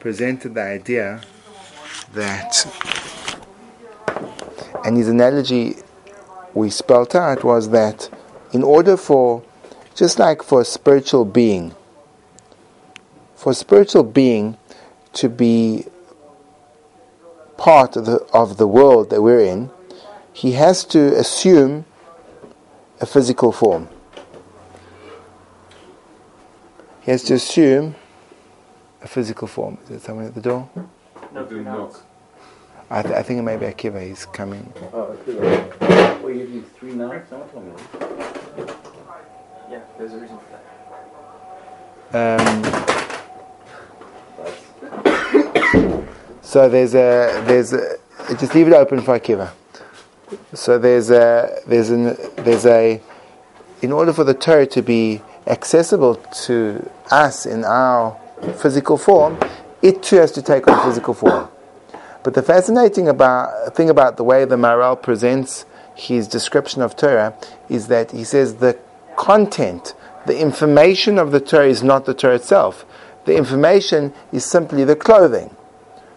presented the idea that, and his analogy we spelt out was that in order for, just like for a spiritual being, for a spiritual being to be part of the, of the world that we're in, he has to assume a physical form. He has to assume a physical form. Is there someone at the door? No, do knock. I, th- I think it may be Akiva. He's coming. Oh, Akiva. Well, you need three knocks? Someone told me. Yeah, there's a reason for that. Um, so there's a there's a just leave it open for Akiva. So there's a there's an there's a in order for the Torah to be accessible to us in our physical form, it too has to take on physical form. But the fascinating about thing about the way the Maharal presents his description of Torah is that he says the content, the information of the Torah is not the Torah itself. The information is simply the clothing.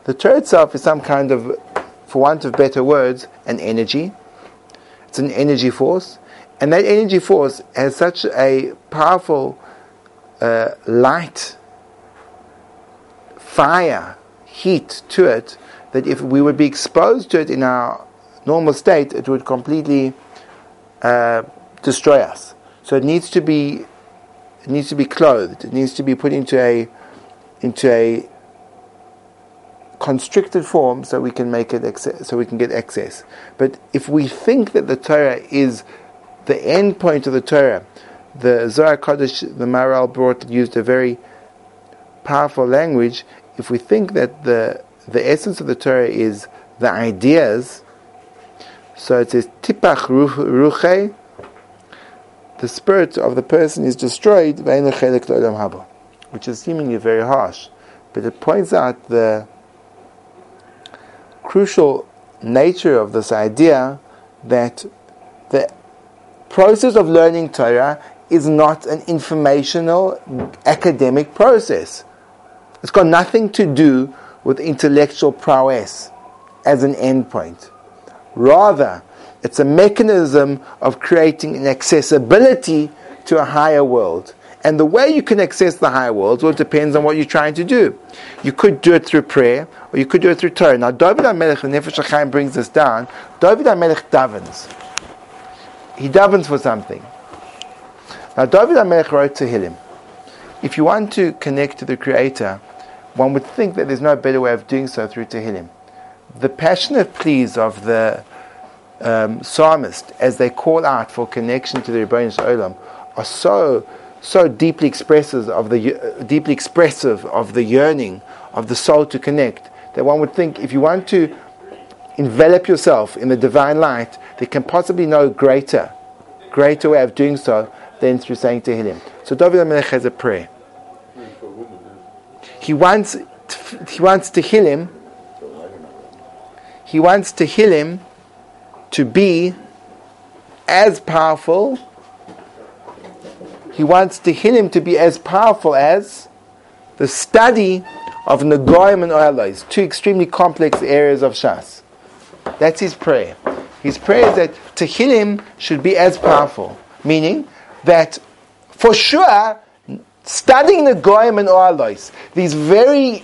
The Torah itself is some kind of, for want of better words, an energy. It's an energy force. And that energy force has such a powerful uh, light, fire, heat to it that if we would be exposed to it in our normal state, it would completely uh, destroy us. So it needs to be it needs to be clothed. It needs to be put into a into a constricted form so we can make it so we can get access. But if we think that the Torah is the end point of the Torah, the Zohar Kodesh, the Maharal brought used a very powerful language. If we think that the the essence of the Torah is the ideas, so it says tipach ruche, the spirit of the person is destroyed, which is seemingly very harsh, but it points out the crucial nature of this idea that the process of learning Torah is not an informational academic process. It's got nothing to do with intellectual prowess as an endpoint. Rather, it's a mechanism of creating an accessibility to a higher world. And the way you can access the higher world, well, depends on what you're trying to do. You could do it through prayer, or you could do it through Torah. Now, David HaMelech, the Nefesh HaChaim brings this down. David HaMelech davens. He davens for something. Now, David HaMelech wrote Tehillim. If you want to connect to the Creator, one would think that there's no better way of doing so through Tehillim. The passionate pleas of the um, psalmist as they call out for connection to the Rebbeinu Olam are so so deeply expressive of the uh, deeply expressive of the yearning of the soul to connect that one would think if you want to envelop yourself in the divine light, there can possibly no greater greater way of doing so than through saying Tehillim. So David HaMelech has a prayer. He wants he wants Tehillim. He wants Tehillim to be as powerful. He wants Tehillim to be as powerful as the study of Nagoyim and Oilos, two extremely complex areas of Shas. That's his prayer. His prayer is that Tehillim should be as powerful, meaning that for sure, studying Nagoyim and Oilos, these very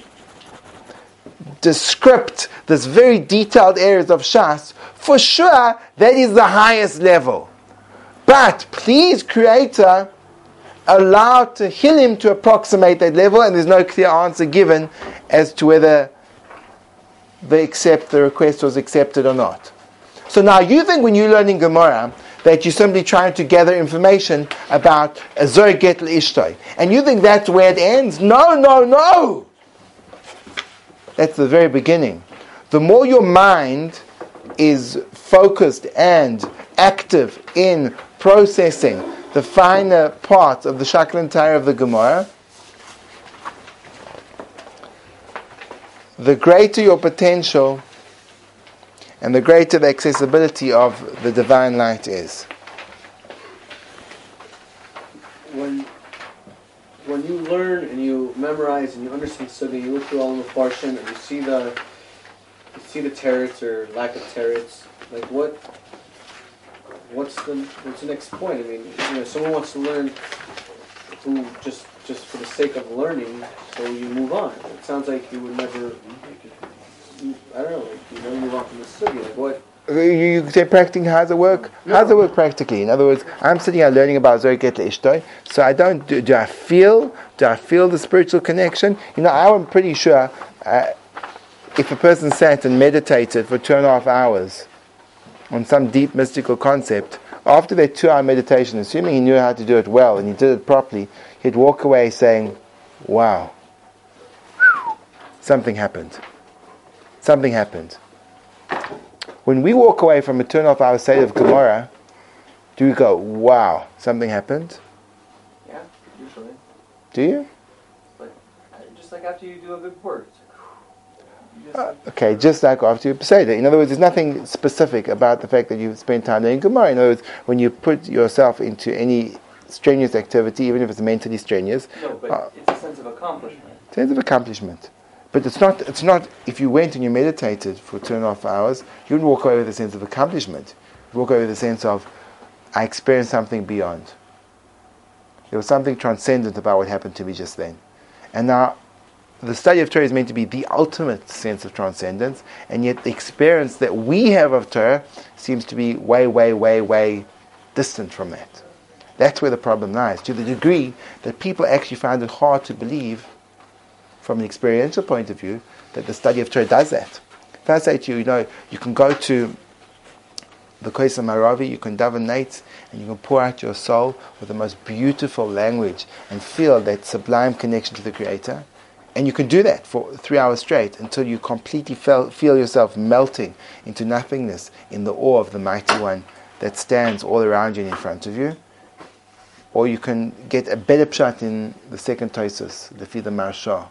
descript, this very detailed areas of Shas, for sure that is the highest level. But please, Creator, allow Tehillim to approximate that level, and there's no clear answer given as to whether they accept the request was accepted or not. So now you think when you're learning Gemara that you're simply trying to gather information about a Zohar Getl Ishtoi, and you think that's where it ends? No, no, no! That's the very beginning. The more your mind is focused and active in processing the finer parts of the shakla v'tarya of the Gemara, the greater your potential and the greater the accessibility of the divine light is. When, when you learn and you memorize and you understand so that you look through all the portion and you see the you see the turrets or lack of turrets. Like what what's the what's the next point? I mean, you know, someone wants to learn who just just for the sake of learning, so you move on. It sounds like you would never. I don't know. Like you move on from the. Like what? You, you say practicing how does it work? How does it work practically? In other words, I'm sitting here learning about Zoyket Ishtoi, so I don't do, do I feel do I feel the spiritual connection? You know, I'm pretty sure uh, if a person sat and meditated for two and a half hours on some deep mystical concept, after that two hour meditation, assuming he knew how to do it well and he did it properly, he'd walk away saying, Wow, something happened. Something happened. When we walk away from a a half hour state of Gemara, do we go, wow, something happened? Yeah, usually. Do you? But just like after you do a good work. Just Uh, okay, just like after you say that. In other words, there's nothing specific about the fact that you spend time learning Gemara. In other words, when you put yourself into any strenuous activity, even if it's mentally strenuous, no, but uh, it's a sense of accomplishment. sense of accomplishment. But it's not, it's not, if you went and you meditated for two and a half hours, you wouldn't walk away with a sense of accomplishment. You'd walk away with a sense of, I experienced something beyond. There was something transcendent about what happened to me just then. And now, the study of Torah is meant to be the ultimate sense of transcendence, and yet the experience that we have of Torah seems to be way, way, way, way distant from that. That's where the problem lies, to the degree that people actually find it hard to believe from an experiential point of view that the study of Torah does that. If I say to you, you know, you can go to the Kosel Maaravi, you can davenate, and you can pour out your soul with the most beautiful language and feel that sublime connection to the Creator. And you can do that for three hours straight until you completely feel, feel yourself melting into nothingness in the awe of the Mighty One that stands all around you and in front of you. Or you can get a better pshat in the second Toisus, the Fida Marsha.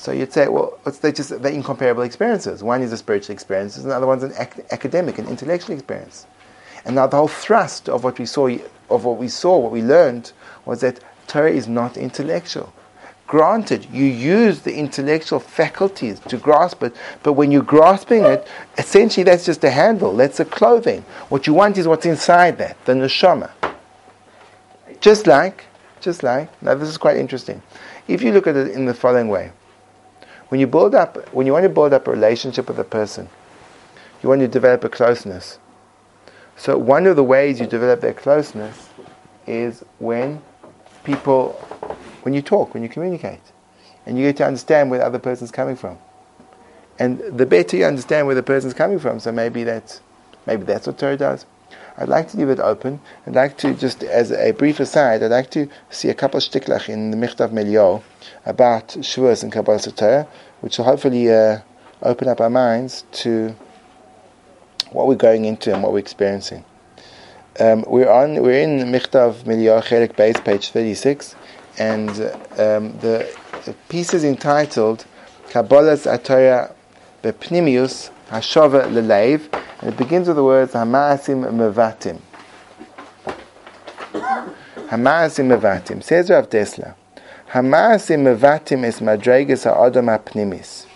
So you'd say, well, they're just they're incomparable experiences. One is a spiritual experience, and the other one's an ac- academic and intellectual experience. And now the whole thrust of what we saw, of what we saw, what we learned, was that Torah is not intellectual. Granted, you use the intellectual faculties to grasp it, but when you're grasping it, essentially that's just a handle, that's a clothing. What you want is what's inside that, the neshama. Just like, just like, now this is quite interesting. If you look at it in the following way, when you build up, when you want to build up a relationship with a person, you want to develop a closeness. So one of the ways you develop that closeness is when people, when you talk, when you communicate, and you get to understand where the other person's coming from. And the better you understand where the person's coming from, so maybe that's maybe that's what Torah does. I'd like to leave it open. I'd like to just, as a brief aside, I'd like to see a couple of shtiklach in the Michtav MeEliyahu about Shavuos and Kabbalah Torah, which will hopefully uh, open up our minds to what we're going into and what we're experiencing. Um, we're on, we're in Michtav MeEliyahu Chelik Base, page thirty-six, and um, the, the piece is entitled Kabbalah's Torah Bepnimius Hashava Lelev, and it begins with the words Hamasim Mevatim. Hamasim Mevatim. Says Rav Dessler, Hamasim Mevatim is Madregas Ha'adam Apnimis.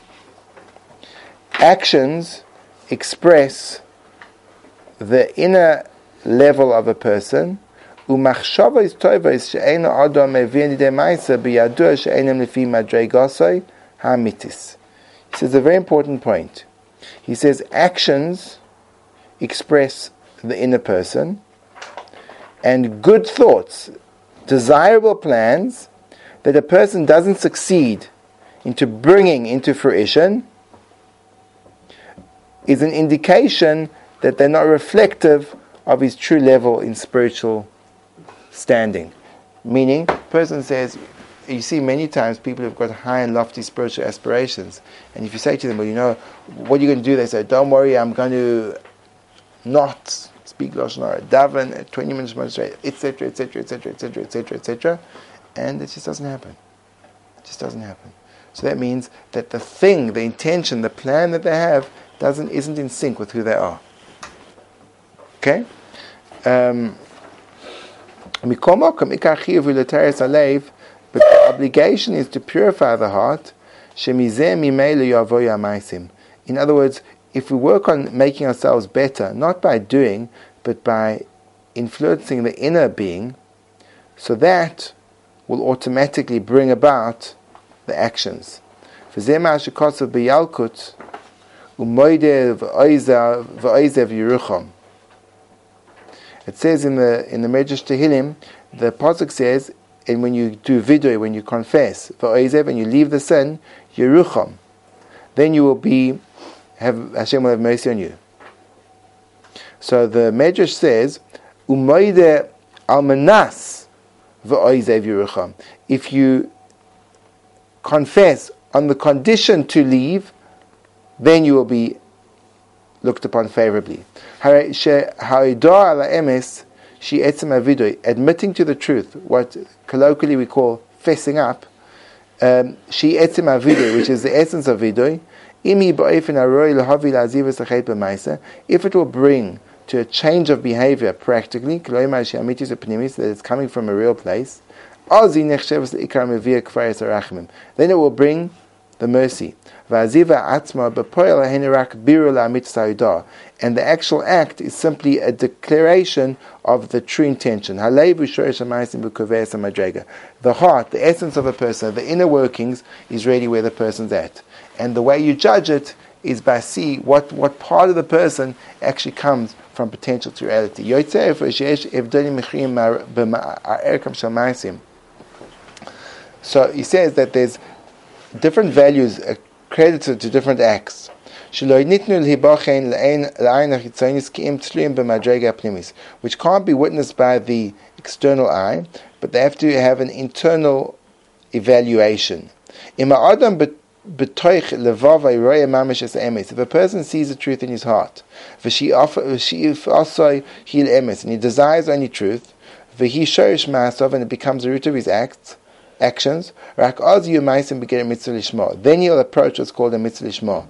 Actions express the inner level of a person. ומחשבה is טובה שאין אדם מבין לידי מייסה This is a very important point. He says actions express the inner person, and good thoughts, desirable plans that a person doesn't succeed into bringing into fruition is an indication that they're not reflective of his true level in spiritual standing. Meaning, person says, you see many times people have got high and lofty spiritual aspirations, and if you say to them, well, you know, what are you going to do? They say, don't worry, I'm going to not speak Lashon Hara, daven 20 minutes straight, etc., etc., etc., etc., etc., etc., and it just doesn't happen. It just doesn't happen. So that means that the thing, the intention, the plan that they have doesn't isn't in sync with who they are. Okay? Um, but the obligation is to purify the heart. In other words, if we work on making ourselves better, not by doing, but by influencing the inner being, so that will automatically bring about the actions. It says in the in the Medrash Tehillim, the pasuk says, and when you do vidui, when you confess, and you leave the sin, Yerucham, then you will be have Hashem will have mercy on you. So the Medrash says, Umoide almanas v'oizev Yerucham. If you confess on the condition to leave, then you will be looked upon favorably. She etzimavidui, admitting to the truth, what colloquially we call fessing up, um, she etzim avidoy, which is the essence of vidoy, if it will bring to a change of behavior practically, that it's coming from a real place, then it will bring the mercy. And the actual act is simply a declaration of the true intention. The heart, the essence of a person, the inner workings is really where the person's at. And the way you judge it is by see what, what part of the person actually comes from potential to reality. So he says that there's different values credited to different acts. Which can't be witnessed by the external eye, but they have to have an internal evaluation. If a person sees the truth in his heart, and he desires only truth, and it becomes the root of his acts, actions. Then he'll approach what's called a mitzvah lishma.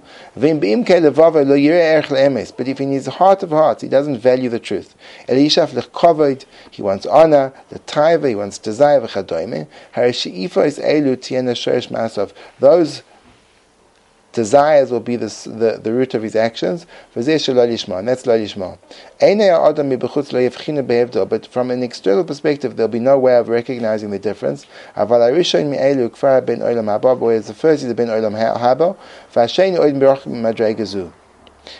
But if in his heart of hearts he doesn't value the truth, he wants honor, the taiva, he wants desire. Those desires will be the, the, the root of his actions. And that's lolishma. But from an external perspective, there'll be no way of recognizing the difference. Whereas the first is ben olam haba,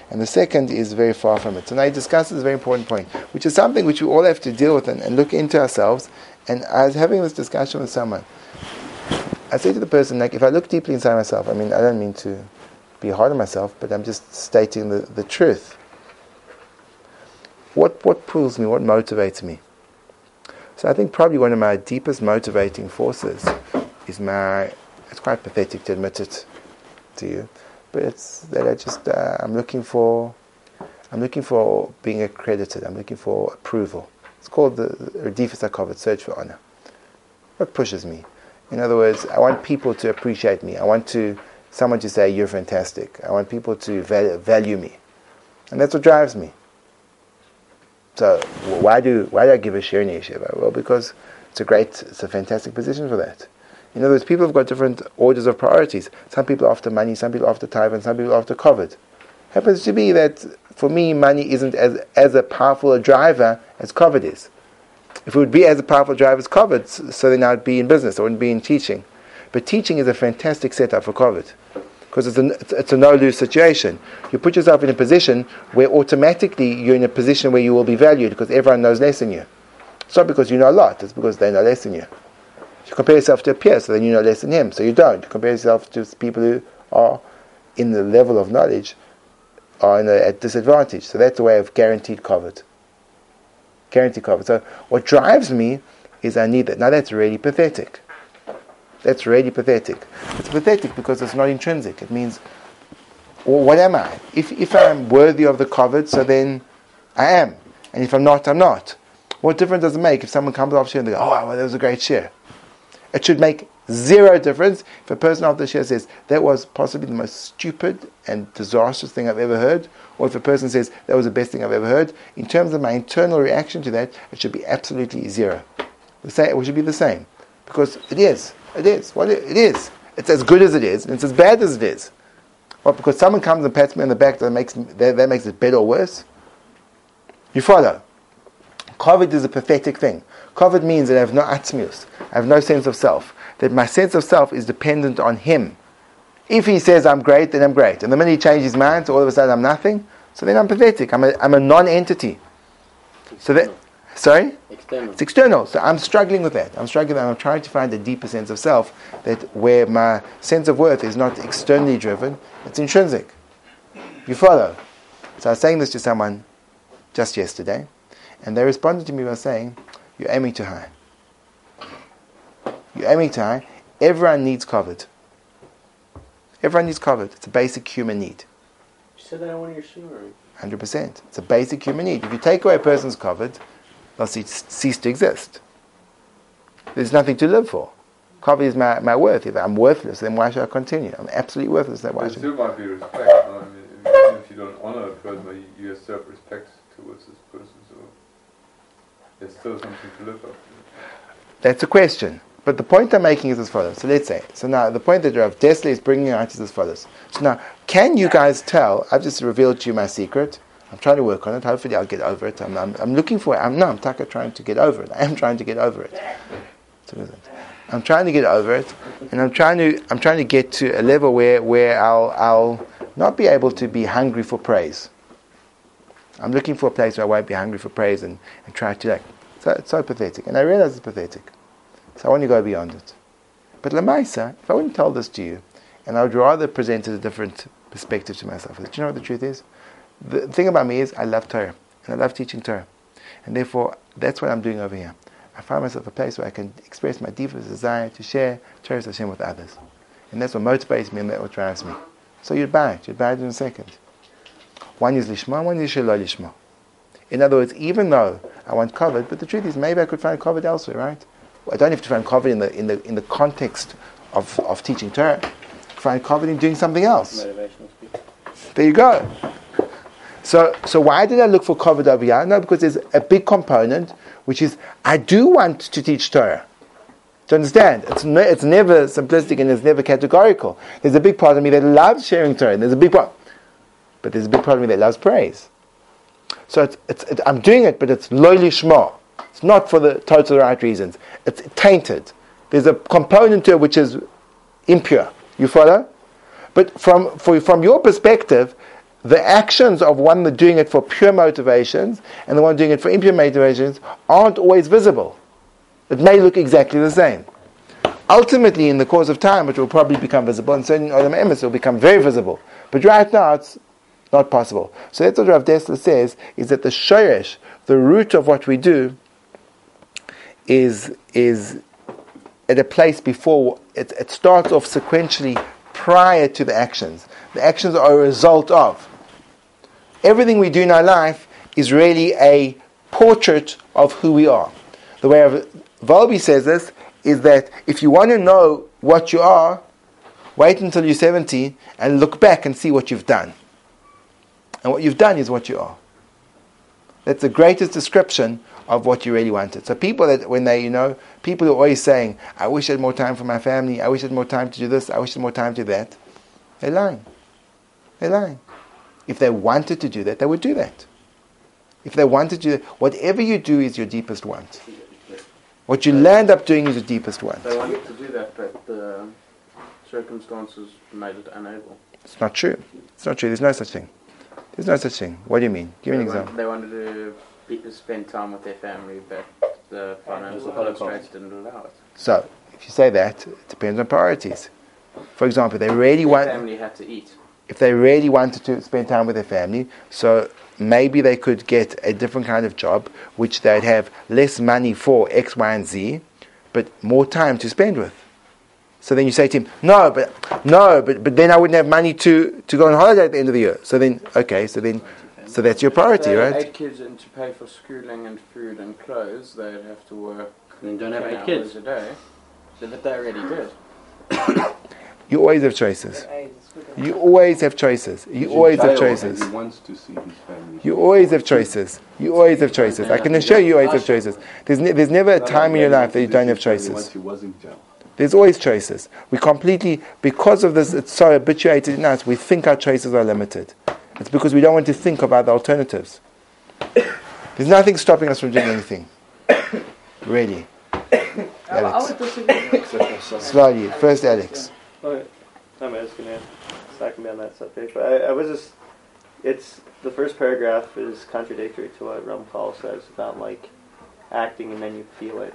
and the second is very far from it. So now he discusses a very important point, which is something which we all have to deal with and, and look into ourselves. And I was having this discussion with someone. I say to the person, like, if I look deeply inside myself, I mean, I don't mean to be hard on myself, but I'm just stating the, the truth. What, what pulls me, what motivates me? So I think probably one of my deepest motivating forces is my, it's quite pathetic to admit it to you, but it's that I just, uh, I'm looking for, I'm looking for being accredited, I'm looking for approval. It's called the Radifus HaKavod, search for honor. What pushes me? In other words, I want people to appreciate me. I want to someone to say you're fantastic. I want people to value me, and that's what drives me. So why do why do I give a shiur in yeshiva? Well, because it's a great, it's a fantastic position for that. In other words, people have got different orders of priorities. Some people are after money, some people are after time, and some people are after kavod. Happens to be that for me, money isn't as as a powerful a driver as kavod is. If it would be as a powerful driver as so then I'd be in business, I wouldn't be in teaching. But teaching is a fantastic setup for kavod because it's a, it's a no lose situation. You put yourself in a position where automatically you're in a position where you will be valued because everyone knows less than you. It's not because you know a lot, it's because they know less than you. You compare yourself to a peer, so then you know less than him, so you don't. You compare yourself to people who are in the level of knowledge are a, at disadvantage. So that's a way of guaranteed kavod. Guaranteed kavod. So what drives me is I need that. Now that's really pathetic. That's really pathetic. It's pathetic because it's not intrinsic. It means, well, what am I? If, if I'm worthy of the kavod, so then I am. And if I'm not, I'm not. What difference does it make if someone comes off shiur and they go, oh, well, that was a great shiur? It should make zero difference if a person after the shiur says, that was possibly the most stupid and disastrous thing I've ever heard, or if a person says, that was the best thing I've ever heard. In terms of my internal reaction to that, it should be absolutely zero. The same, it should be the same. Because it is. It is. What it, is. It's as good as it is, and it's as bad as it is. What? Because someone comes and pats me on the back that makes that, that makes it better or worse. You follow. Kavod is a pathetic thing. Kavod means that I have no atzmius. I have no sense of self. That my sense of self is dependent on him. If he says I'm great, then I'm great. And the minute he changes his mind, so all of a sudden I'm nothing, so then I'm pathetic. I'm a, I'm a non-entity. So that, sorry? External. It's external. So I'm struggling with that. I'm struggling. I'm trying to find a deeper sense of self that where my sense of worth is not externally driven, it's intrinsic. You follow? So I was saying this to someone just yesterday, and they responded to me by saying, You're aiming too high. You're aiming too high. Everyone needs kavod. Everyone needs kavod. It's a basic human need. You said that on one of your shiurim. Hundred percent. It's a basic human need. If you take away a person's kavod, they'll cease, cease to exist. There's nothing to live for. Kavod is my, my worth. If I'm worthless, then why should I continue? I'm absolutely worthless. Then why There should still might be respect. I mean, even if you don't honor a person, you, you have self-respect towards this person. So there's still something to live up to. That's a question. But the point I'm making is as follows. So let's say, so now the point that Rav Dessler is bringing out is as follows. So now, can you guys tell? I've just revealed to you my secret. I'm trying to work on it. Hopefully, I'll get over it. I'm, I'm, I'm looking for it. I'm, no, I'm taka trying to get over it. I am trying to get over it. I'm trying to get over it, and I'm trying to I'm trying to get to a level where, where I'll I'll not be able to be hungry for praise. I'm looking for a place where I won't be hungry for praise and, and try to like. So it's so pathetic, and I realize it's pathetic. So I want to go beyond it. But Lamaisa, if I wouldn't tell this to you, and I would rather present it a different perspective to myself, do you know what the truth is? The thing about me is I love Torah, and I love teaching Torah. And therefore, that's what I'm doing over here. I find myself a place where I can express my deepest desire to share Torah Hashem with others. And that's what motivates me and that's what drives me. So you'd buy it. You'd buy it in a second. One is Lishma, one is Shelo Lishma. In other words, even though I want kavod, but the truth is maybe I could find kavod elsewhere, right? I don't have to find kavod in the, in the, in the context of, of teaching Torah. Find kavod in doing something else. There you go. So, so why did I look for kavod over here? No, because there's a big component, which is I do want to teach Torah. Do you understand? It's, ne- it's never simplistic and it's never categorical. There's a big part of me that loves sharing Torah. There's a big part, but there's a big part of me that loves praise. So it's, it's, it, I'm doing it, but it's loyally shma. It's not for the total right reasons. It's tainted. There's a component to it which is impure. You follow? But from, for, from your perspective, the actions of one doing it for pure motivations and the one doing it for impure motivations aren't always visible. It may look exactly the same. Ultimately, in the course of time, it will probably become visible, and certain other members will become very visible. But right now, it's not possible. So that's what Rav Dessler says, is that the shoresh, the root of what we do, is, is at a place before, it, it starts off sequentially prior to the actions. The actions are a result of. Everything we do in our life is really a portrait of who we are. The way Wolbe says this is that if you want to know what you are, wait until you're 70 and look back and see what you've done. And what you've done is what you are. That's the greatest description of what you really wanted. So people that when they, you know, people are always saying, I wish I had more time for my family, I wish I had more time to do this, I wish I had more time to do that, they're lying. They're lying. If they wanted to do that, they would do that. If they wanted to do that, whatever you do is your deepest want. What you land up doing is your deepest want. They wanted to do that, but the circumstances made it unable. It's not true. It's not true. There's no such thing. There's no such thing. What do you mean? Give me an example. They wanted to be, spend time with their family, but the financial Holocaust. constraints didn't allow it. So, if you say that, it depends on priorities. For example, they really Their want, family had to eat. if they really wanted to spend time with their family, so maybe they could get a different kind of job, which they'd have less money for X, Y, and Z, but more time to spend with. So then you say to him, no, but no, but, but then I wouldn't have money to, to go on holiday at the end of the year. So then, okay, so then, so that's your priority, they right? had eight kids and to pay for schooling and food and clothes, they'd have to work And don't have eight kids. a day. So that they already did. You always have choices. You always have choices. You always have choices. and He wants to see his family. You always have choices. You always have choices. I can assure you, you always have choices. There's, ne- there's never a time in your life that you don't have wants to see his family choices. Once he was in jail. There's always choices. We completely, because of this, it's so habituated in us, we think our choices are limited. It's because we don't want to think about the alternatives. There's nothing stopping us from doing anything. Really. I, I Alex. would disagree. Slowly. First, Alex. Okay. I'm just gonna second me on that subject, but I, I was just, it's, the first paragraph is contradictory to what Ramchal says about like acting and then you feel it.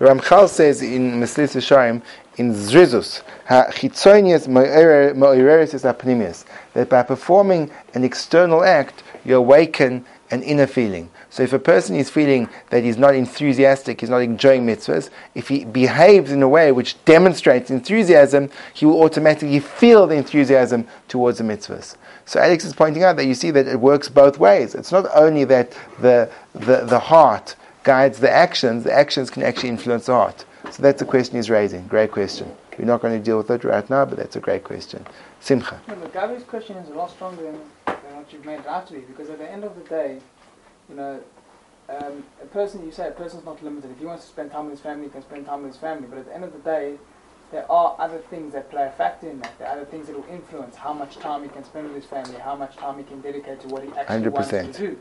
Ramchal says in Mesillas Yesharim, in Zrizus, "Hachitzonius mo'ireris is apnimius," that by performing an external act, you awaken an inner feeling. So if a person is feeling that he's not enthusiastic, he's not enjoying mitzvahs, if he behaves in a way which demonstrates enthusiasm, he will automatically feel the enthusiasm towards the mitzvahs. So Alex is pointing out that you see that it works both ways. It's not only that the, the, the heart guides the actions, the actions can actually influence the heart. So that's the question he's raising. Great question. We're not going to deal with it right now, but that's a great question. Simcha. No, but Gavi's question is a lot stronger than, than what you've made it out to be because at the end of the day, you know, um, a person, you say a person's not limited. If he wants to spend time with his family, he can spend time with his family. But at the end of the day, there are other things that play a factor in that. There are other things that will influence how much time he can spend with his family, how much time he can dedicate to what he actually wants 100%. to do.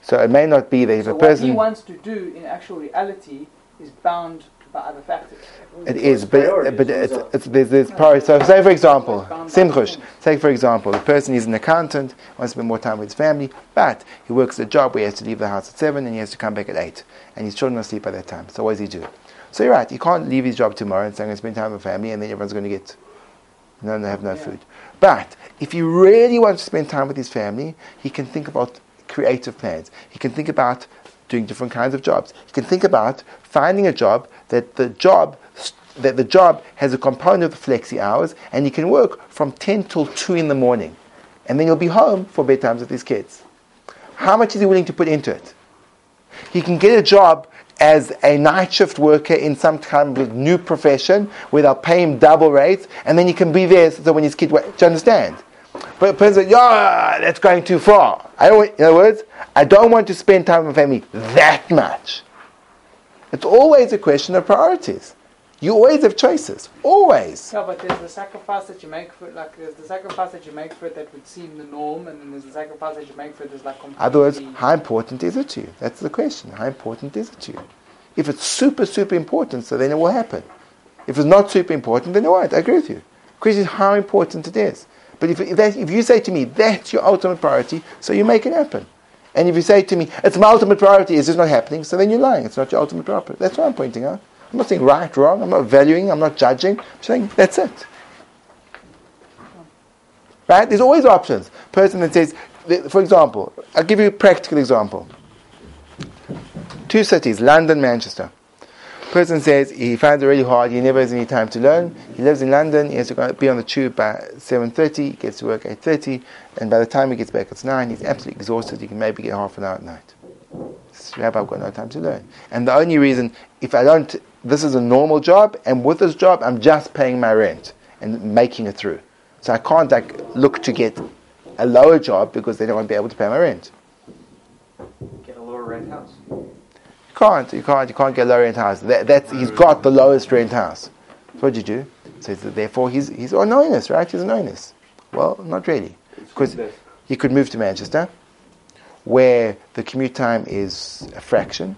So it may not be that if so a person. what he wants to do in actual reality is bound by other factors. It is, but, but it's, are- it's, there's, there's priority. So, say for example, Simchush, say for example, the person is an accountant, wants to spend more time with his family, but he works a job where he has to leave the house at 7 and he has to come back at 8, and his children are asleep by that time. So, what does he do? So, you're right, he can't leave his job tomorrow and say, I'm going to spend time with family, and then everyone's going to get, no, they have no Yeah. food. But if he really wants to spend time with his family, he can think about creative plans. He can think about doing different kinds of jobs. You can think about finding a job that the job that the job has a component of flexi hours, and you can work from 10 till 2 in the morning. And then you'll be home for bedtimes with his kids. How much is he willing to put into it? He can get a job as a night shift worker in some kind of new profession where they'll pay him double rates, and then he can be there so when his kid. Do you understand? But a person "Yeah, that's going too far." I don't. In other words, I don't want to spend time with my family that much. It's always a question of priorities. You always have choices. Always. Yeah, but there's the sacrifice that you make for it, like there's the sacrifice that you make for it that would seem the norm, and then there's the sacrifice that you make for it that's like completely. Other words, how important is it to you? That's the question. How important is it to you? If it's super, super important, so then it will happen. If it's not super important, then it won't. I agree with you. The question is how important it is. But if, if, that, if you say to me, that's your ultimate priority, so you make it happen. And if you say to me, it's my ultimate priority, it's just not happening, so then you're lying. It's not your ultimate priority. That's what I'm pointing out. I'm not saying right, wrong. I'm not valuing. I'm not judging. I'm saying that's it. Right? There's always options. Person that says, for example, I'll give you a practical example. Two cities, London, Manchester. Person says he finds it really hard. He never has any time to learn. He lives in London. He has to be on the tube by 7.30. He gets to work at 8.30. And by the time he gets back, it's 9. He's absolutely exhausted. He can maybe get half an hour at night. Rabbi, I've got no time to learn. And the only reason, if I don't, this is a normal job, and with this job, I'm just paying my rent and making it through. So I can't like look to get a lower job because then I won't be able to pay my rent. Get a lower rent house. You can't, you can't, you can't get a low rent house. That, that's, he's got the lowest rent house. So what do you do? So therefore he's, he's onus, right? He's an onus. Well, not really. Because he could move to Manchester, where the commute time is a fraction,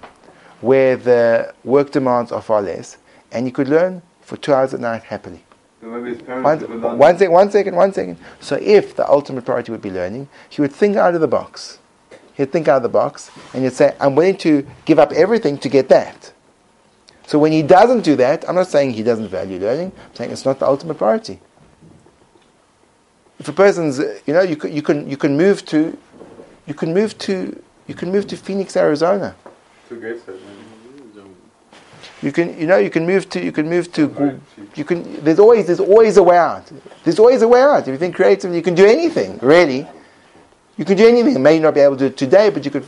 where the work demands are far less, and he could learn for two hours a night happily. So maybe his parents One, live in London. one, sec, one second, one second. So if the ultimate priority would be learning, he would think out of the box. He'd think out of the box, and you'd say, I'm willing to give up everything to get that. So when he doesn't do that, I'm not saying he doesn't value learning, I'm saying it's not the ultimate priority. If a person's, you know, you can, you can, you can move to, you can move to, you can move to Phoenix, Arizona. There. You can, you know, you can move to, you can move to, you can. There's always, there's always a way out. There's always a way out. If you think creatively, you can do anything. Really, you can do anything. You may not be able to do it today, but you could.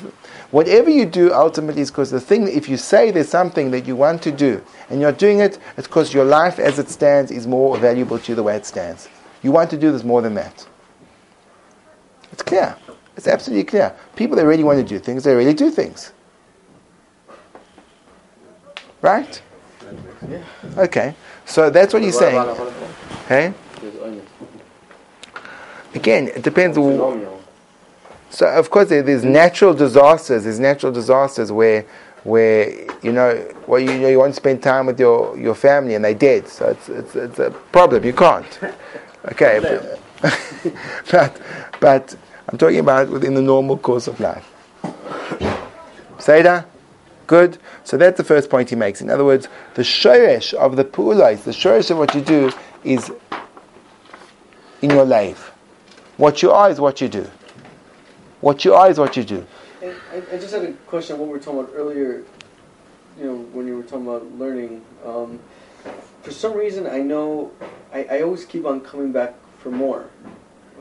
Whatever you do, ultimately, is because the thing. If you say there's something that you want to do and you're doing it, it's because your life as it stands is more valuable to you the way it stands. You want to do this more than that. It's clear. It's absolutely clear. People that really want to do things, they really do things. Right? Okay. So that's what he's saying. Hey? Again, it depends. So of course there, there's natural disasters. There's natural disasters where, where you know, well you, know you want to spend time with your, your family and they dead. So it's, it's, it's a problem. You can't. Okay, but, but but I'm talking about within the normal course of life. Seder, good. So that's the first point he makes. In other words, the shoresh of the pu'ulais, the shoresh of what you do is in your life. What you are is what you do. What you are is what you do. And I, I just had a question on what we were talking about earlier. You know, when you were talking about learning. Um, for some reason, I know I, I always keep on coming back for more,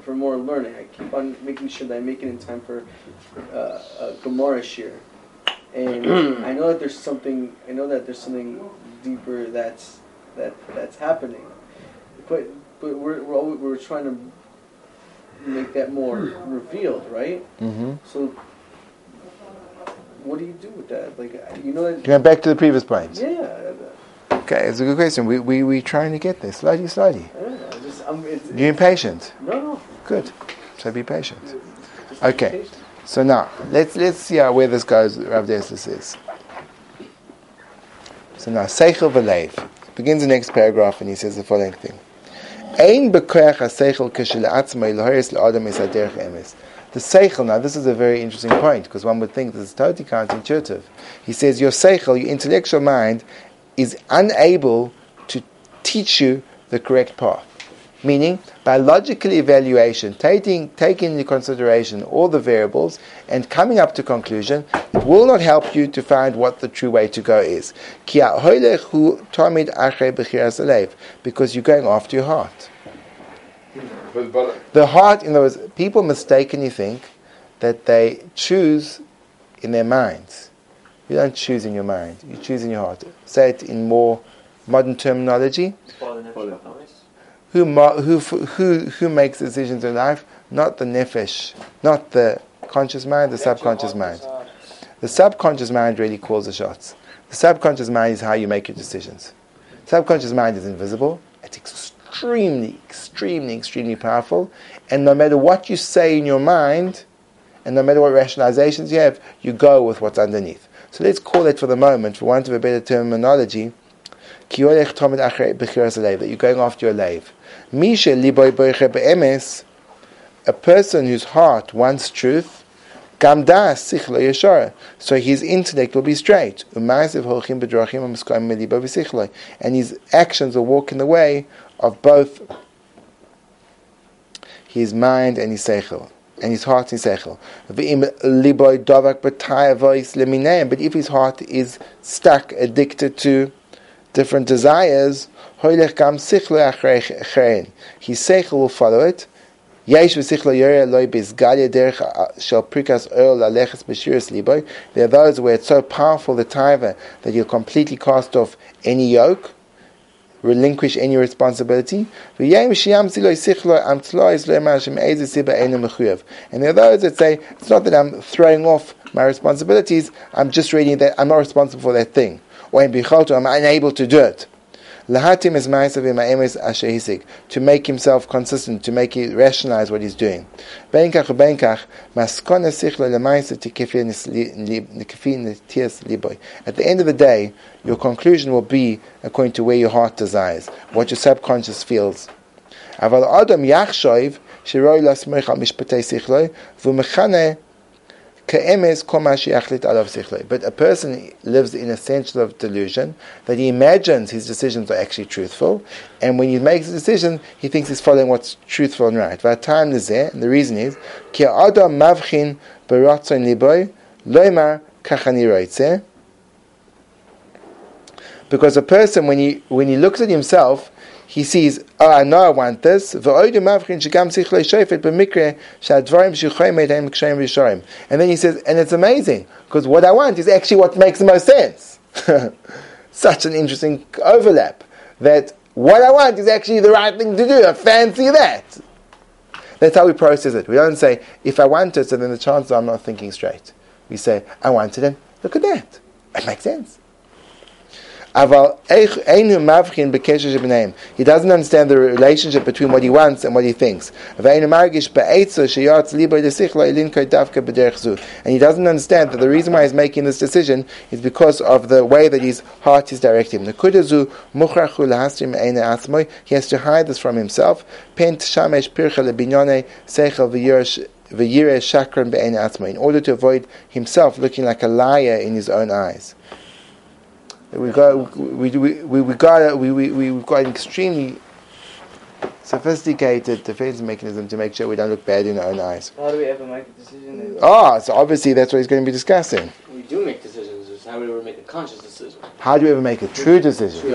for more learning. I keep on making sure that I make it in time for uh, a Gemara shiur. And I know that there's something. I know that there's something deeper that's that that's happening. But but we're we're, always, we're trying to make that more revealed, right? Mm-hmm. So, what do you do with that? Like, you know that. Going back to the previous point. Yeah. Okay, it's a good question. We we we trying to get there slowly, slowly. I don't know. I Just, I'm, it's, You're impatient. no, no. Good. So be patient. Just Okay. patient. So now let's let's see how, where this goes. Rav Dessler is. So now seichel v'leiv begins the next paragraph, and he says the following thing: The seichel. Now this is a very interesting point because one would think this is totally counterintuitive. He says your seichel, your intellectual mind, is unable to teach you the correct path. Meaning, by logical evaluation, taking, taking into consideration all the variables and coming up to conclusion, will not help you to find what the true way to go is. Ki ha'holech hu tamid achrei b'chiras halev, Because you're going after your heart. But, but The heart, in other words, people mistakenly think that they choose in their minds. You don't choose in your mind, you choose in your heart. Say it in more modern terminology. Who, who, who, who makes decisions in life? Not the nefesh, not the conscious mind, the subconscious mind. The subconscious mind really calls the shots. The subconscious mind is how you make your decisions. Subconscious mind is invisible. It's extremely, extremely, extremely powerful. And no matter what you say in your mind, and no matter what rationalizations you have, you go with what's underneath. So let's call it for the moment, for want of a better terminology, that you're going after your lave. Misha liboy be'emes, a person whose heart wants truth, gam das sichlo yeshara, so his intellect will be straight. And his actions will walk in the way of both his mind and his seichel and his heart is seichel. But if his heart is stuck, addicted to different desires. His seichel will follow it. Uh, b'shiras liboy. There are those where it's so powerful the taiva that you'll completely cast off any yoke relinquish any responsibility. And there are those that say, it's not that I'm throwing off my responsibilities, I'm just reading that I'm not responsible for that thing. Or I'm unable to do it. Lahatim is ashehisig to make himself consistent, to make it rationalize what he's doing. Benkach benkach lemaisa liboy. At the end of the day, your conclusion will be according to where your heart desires, what your subconscious feels. Aval adam yachshoiv shiroi lasmech al mishpatei sichloi v'mechane but a person lives in a sense of delusion that he imagines his decisions are actually truthful, and when he makes a decision, he thinks he's following what's truthful and right. But time is there, and the reason is because a person, when he when he looks at himself, he sees, oh, I know I want this. And then he says, and it's amazing, because what I want is actually what makes the most sense. Such an interesting overlap, that what I want is actually the right thing to do. I fancy that. That's how we process it. We don't say, if I want it, so then the chances are I'm not thinking straight. We say, I want it, and look at that. It makes sense. He doesn't understand the relationship between what he wants and what he thinks. And he doesn't understand that the reason why he's making this decision is because of the way that his heart is directing him. He has to hide this from himself. In order to avoid himself looking like a liar in his own eyes we got we we we, we got we we we've got an extremely sophisticated defense mechanism to make sure we don't look bad in our own eyes. How do we ever make a decision? Ah, oh, so obviously that's what he's going to be discussing. We do make decisions. It's how do we ever make a conscious decision? How do we ever make a true decision?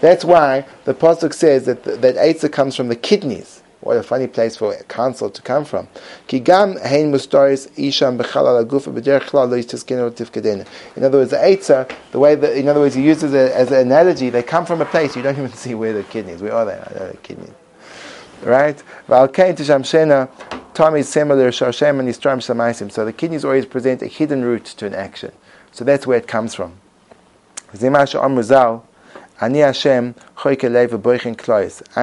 That's why the Pasuk says that, that Eitzah comes from the kidneys. What a funny place for a counsel to come from. In other words, the Eitzah, the way that, in other words, he uses it as an analogy, they come from a place you don't even see where the kidneys, where are they? I know the kidneys. Right? So the kidneys always present a hidden route to an action. So that's where it comes from. Ani Hashem, I'm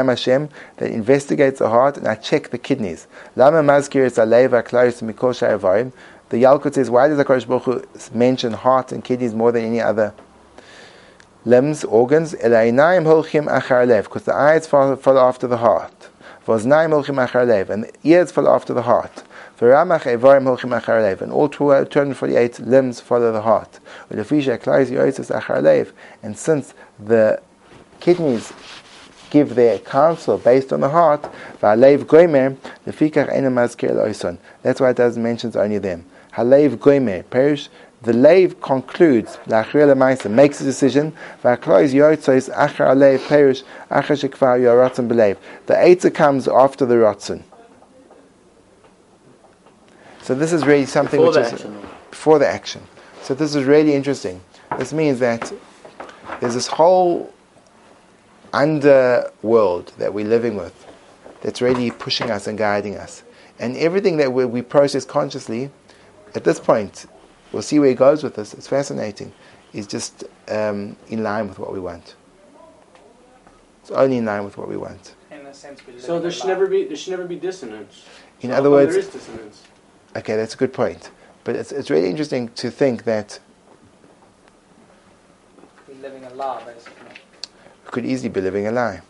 Hashem that investigates the heart and I check the kidneys. Lama Mazkir is Aleva Klaus Mikosha Evarim. The Yalkut says, why does HaKadosh Baruch Hu mention heart and kidneys more than any other limbs, organs? Elainayim holchim achar lev, because the eyes fall, follow after the heart. Voznayim holchim achar lev, and the ears follow after the heart. V'ramach evarim holchim achar lev, and all 248 limbs follow the heart. And since the kidneys give their counsel based on the heart, that's why it doesn't mention only them. Halev perish the lave concludes, makes a decision, the Eitzah comes after the Ratzon. So this is really something before which is action. before the action. So this is really interesting. This means that there's this whole underworld that we're living with that's really pushing us and guiding us. And everything that we, we process consciously, at this point, we'll see where it goes with us. it's fascinating, is just um, in line with what we want. It's only in line with what we want. In a sense, So there should never be there should never be dissonance. In So other words, there is dissonance. Okay, that's a good point. But it's, it's really interesting to think that We're living a lie, basically. we could easily be living a lie.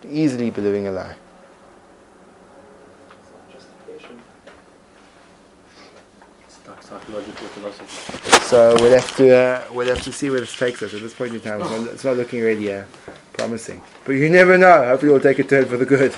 Could easily be living a lie. Justification. It's like psychological philosophy. So we'll have to uh, we'll have to see where this takes us. At this point in time, it's not, it's not looking really uh, promising. But you never know. Hopefully, we'll take a turn for the good.